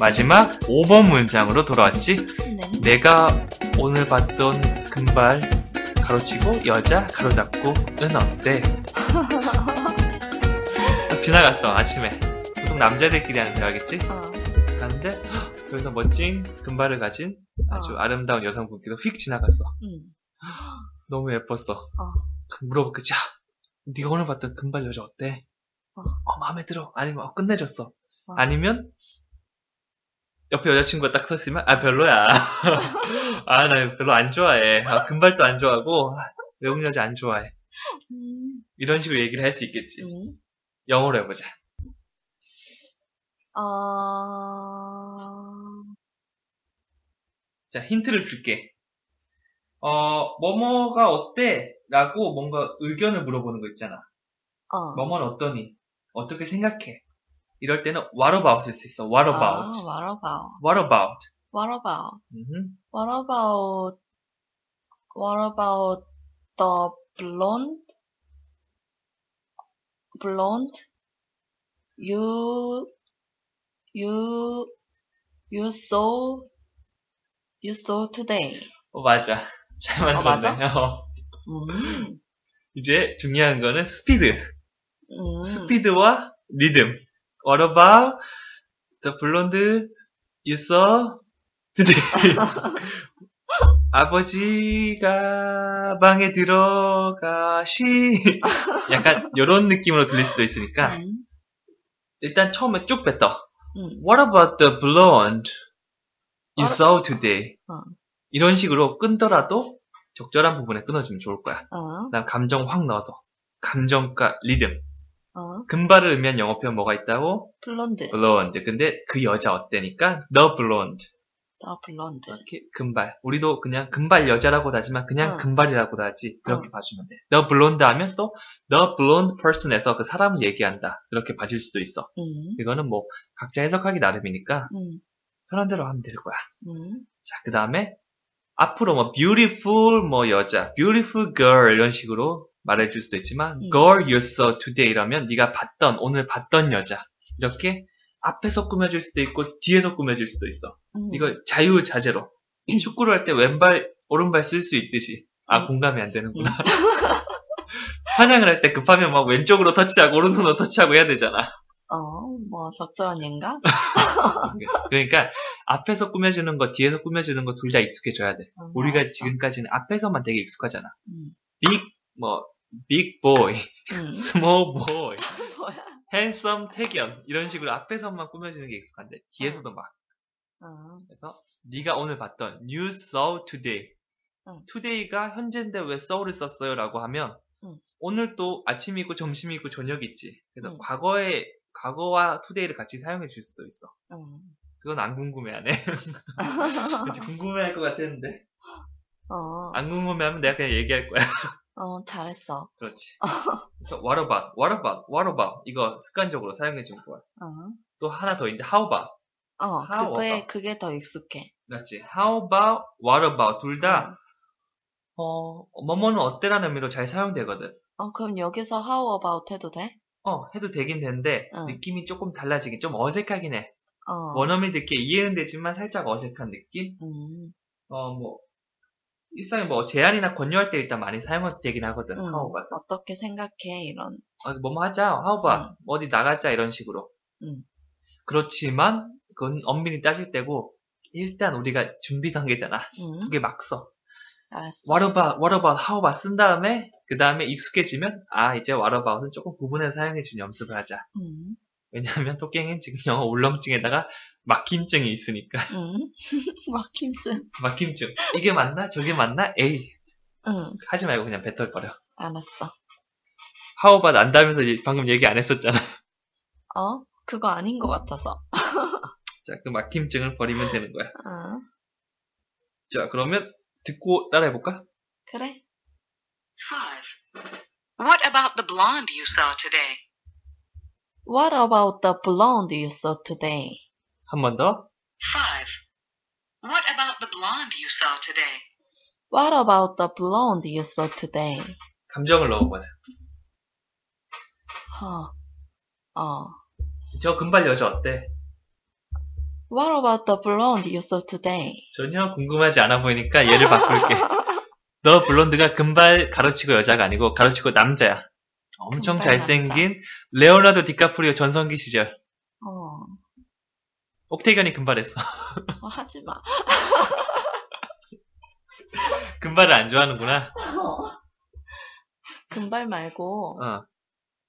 마지막 5번 문장으로 돌아왔지. 네. 내가 오늘 봤던 금발 가로치고 여자 가로 닫고는 어때? 딱 지나갔어 아침에. 보통 남자들끼리 하는 대화겠지? 어. 가는데 헉, 여기서 멋진 금발을 가진 아주 어. 아름다운 여성분께서 휙 지나갔어. 응. 너무 예뻤어. 어. 물어봤겠지. 야, 네가 오늘 봤던 금발 여자 어때? 어. 어, 마음에 들어. 아니면 어, 끝내줬어. 어. 아니면 옆에 여자친구가 딱 섰으면 아 별로야. 아 나 별로 안 좋아해. 아, 금발도 안 좋아하고 아, 외국 여자 안 좋아해. 음. 이런 식으로 얘기를 할 수 있겠지. 음. 영어로 해보자. 어... 자 힌트를 줄게. 어 뭐뭐가 어때? 라고 뭔가 의견을 물어보는 거 있잖아. 어. 뭐뭐는 어떠니? 어떻게 생각해? 이럴 때는 what about일 수 있어. what about? 아, what about? what about? What about? 음흠. What about? What about the blonde? Blonde? You, you, you saw, you saw today. 어, 맞아. 잘 어, 만들었네. 어. 음, 이제 중요한 거는 스피드. 음. 스피드와 리듬. What about the blonde you saw today? 아버지가 방에 들어가시. 약간 이런 느낌으로 들릴 수도 있으니까 음, 일단 처음에 쭉 뱉어. 음. What about the blonde you saw today? 어. 이런 식으로 끊더라도 적절한 부분에 끊어주면 좋을 거야. 어, 그다음 감정 확 넣어서 감정과 리듬. 어, 금발을 의미한 영어 표현 뭐가 있다고? blonde, blonde. 근데 그 여자 어때니까 the blonde. The blonde. 이렇게 금발. 우리도 그냥 금발 여자라고도 하지만 그냥 어. 금발이라고도 하지. 그렇게 어. 봐주면 돼. the blonde 하면 또 the blonde person에서 그 사람을 얘기한다. 그렇게 봐줄 수도 있어. 음, 이거는 뭐 각자 해석하기 나름이니까 음, 편한 대로 하면 될 거야. 음, 자, 그 다음에 앞으로 뭐 beautiful 뭐 여자, beautiful girl 이런 식으로 말해줄 수도 있지만 음. girl you saw today 이라면 네가 봤던 오늘 봤던 여자 이렇게 앞에서 꾸며줄 수도 있고 뒤에서 꾸며줄 수도 있어. 음. 이거 자유자재로 축구를 할 때 왼발 오른발 쓸 수 있듯이 아 음. 공감이 안 되는구나. 화장을 할 때 급하면 막 왼쪽으로 터치하고 오른손으로 터치하고 해야 되잖아. 어, 뭐 적절한 예인가? 그러니까 앞에서 꾸며주는 거 뒤에서 꾸며주는 거 둘 다 익숙해져야 돼. 어, 우리가 알았어. 지금까지는 앞에서만 되게 익숙하잖아. 음, big 뭐 big boy, 음. small boy, 뭐야? handsome 태견 이런 식으로 앞에서만 꾸며주는 게 익숙한데 뒤에서도 막 어, 그래서 네가 오늘 봤던 you saw today 응. today가 현재인데 왜 saw를 썼어요 라고 하면 응. 오늘 또 아침이 있고 점심이 있고 저녁이 있지 그래서 응. 과거에 과거와 today를 같이 사용해 줄 수도 있어 음. 그건 안 궁금해하네 궁금해할 것 같았는데 어, 안 궁금해하면 내가 그냥 얘기할 거야 어, 잘했어. 그렇지 그래서 what about what about what about 이거 습관적으로 사용해 주면 좋아 어, 또 하나 더 있는데 how about 어, How 그게, about? 그게 더 익숙해. 맞지 how about what about 둘다 어. 어, 뭐뭐는 어때라는 의미로 잘 사용되거든. 어, 그럼 여기서 how about 해도 돼? 어, 해도 되긴 되는데, 응. 느낌이 조금 달라지긴, 좀 어색하긴 해. 어. 원어민 듣기에 이해는 되지만 살짝 어색한 느낌? 음, 어, 뭐, 일상에 뭐 제안이나 권유할 때 일단 많이 사용되긴 하거든, 음, about. 어떻게 생각해? 이런. 어, 뭐뭐 하자, how about. 어디 나가자, 이런 식으로. 음. 그렇지만, 그건 엄밀히 따질 때고, 일단 우리가 준비 단계잖아. 음, 두개막 써. 알았어. what about, what about, how about 쓴 다음에, 그 다음에 익숙해지면, 아, 이제 what about은 조금 구분해서 사용해준 연습을 하자. 음, 왜냐하면 토깽은 지금 영어 울렁증에다가 막힘증이 있으니까. 음, 막힘증. 막힘증. 이게 맞나? 저게 맞나? 에이. 응, 하지 말고 그냥 뱉어버려. 알았어. how about 안다면서 이제 방금 얘기 안 했었잖아. 어? 그거 아닌 것 같아서. 자, 그 막힘증을 버리면 되는 거야. 어, 자, 그러면 듣고 따라해볼까? 그래. 5. What about the blonde you saw today? What about the blonde you saw today? 한 번 더. 5. What about the blonde you saw today? What about the blonde you saw today? 감정을 넣어보자. 어, 어. 저 금발 여자 어때? What about the blonde you saw today? 전혀 궁금하지 않아 보이니까 얘를 바꿀게. 너 블론드가 금발 가로치고 여자가 아니고 가로치고 남자야. 엄청 금발 잘생긴 레오나르도 디카프리오 전성기 시절. 어, 옥테이건이 금발했어. 어, 하지 마. 금발을 안 좋아하는구나. 금발 말고, 어.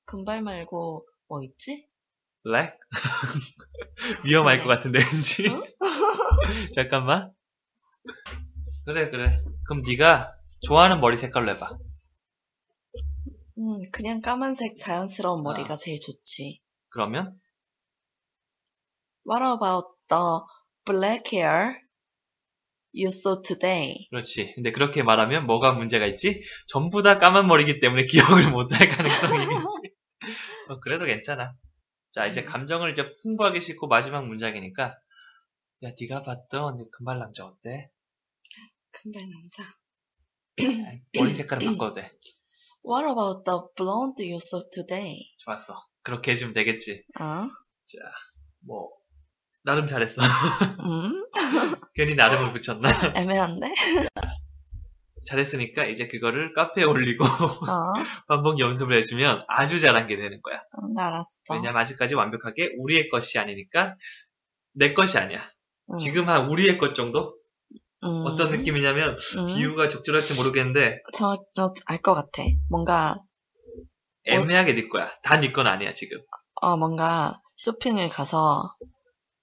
금발 말고, 뭐 있지? 블랙? 위험할. 것 같은데 왠지. 응? 잠깐만. 그래 그래. 그럼 네가 좋아하는 머리 색깔로 해봐. 음, 그냥 까만색 자연스러운 아. 머리가 제일 좋지. 그러면 What about the black hair you saw today? 그렇지. 근데 그렇게 말하면 뭐가 문제가 있지? 전부 다 까만 머리기 때문에 기억을 못할 가능성이 있지. 어, 그래도 괜찮아. 자, 이제 음. 감정을 이제 풍부하게 싣고 마지막 문장이니까 야, 네가 봤던 이 금발 남자 어때? 금발 남자. 아이, 머리 색깔을 바꿔도 돼. What about the blonde you saw today? 좋았어. 그렇게 해주면 되겠지. 어? 뭐 나름 잘했어. 음? 괜히 나름을 붙였나? 애매한데? 잘했으니까 이제 그거를 카페에 올리고 어? 반복 연습을 해주면 아주 잘한 게 되는 거야. 응, 알았어. 왜냐면 아직까지 완벽하게 우리의 것이 아니니까 내 것이 아니야. 응. 지금 한 우리의 것 정도? 음, 어떤 느낌이냐면 음, 비유가 적절할지 모르겠는데 저, 저, 알것 같아. 뭔가, 애매하게 네 거야. 다 네 건 아니야 지금. 어, 뭔가 쇼핑을 가서,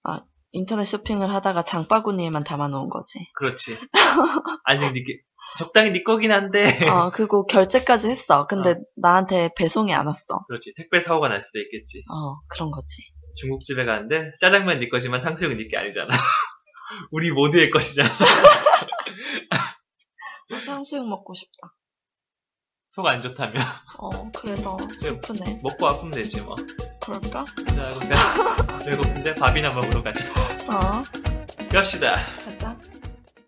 아, 인터넷 쇼핑을 하다가 장바구니에만 담아놓은 거지. 그렇지. 아직 네 게- 적당히 네 거긴 한데 어, 그리고 결제까지 했어. 근데 나한테 배송이 안 왔어. 그렇지. 택배 사고가 날 수도 있겠지. 어, 그런 거지. 중국집에 가는데 짜장면 네 거지만 탕수육은 네게 아니잖아. 우리 모두의 것이잖아. 탕수육 먹고 싶다. 속 안 좋다며. 어, 그래서 슬프네. 먹고 아프면 되지 뭐. 그럴까? 자, 그러니까 배고픈데 밥이나 먹으러 가자. 어, 갑시다. 가자.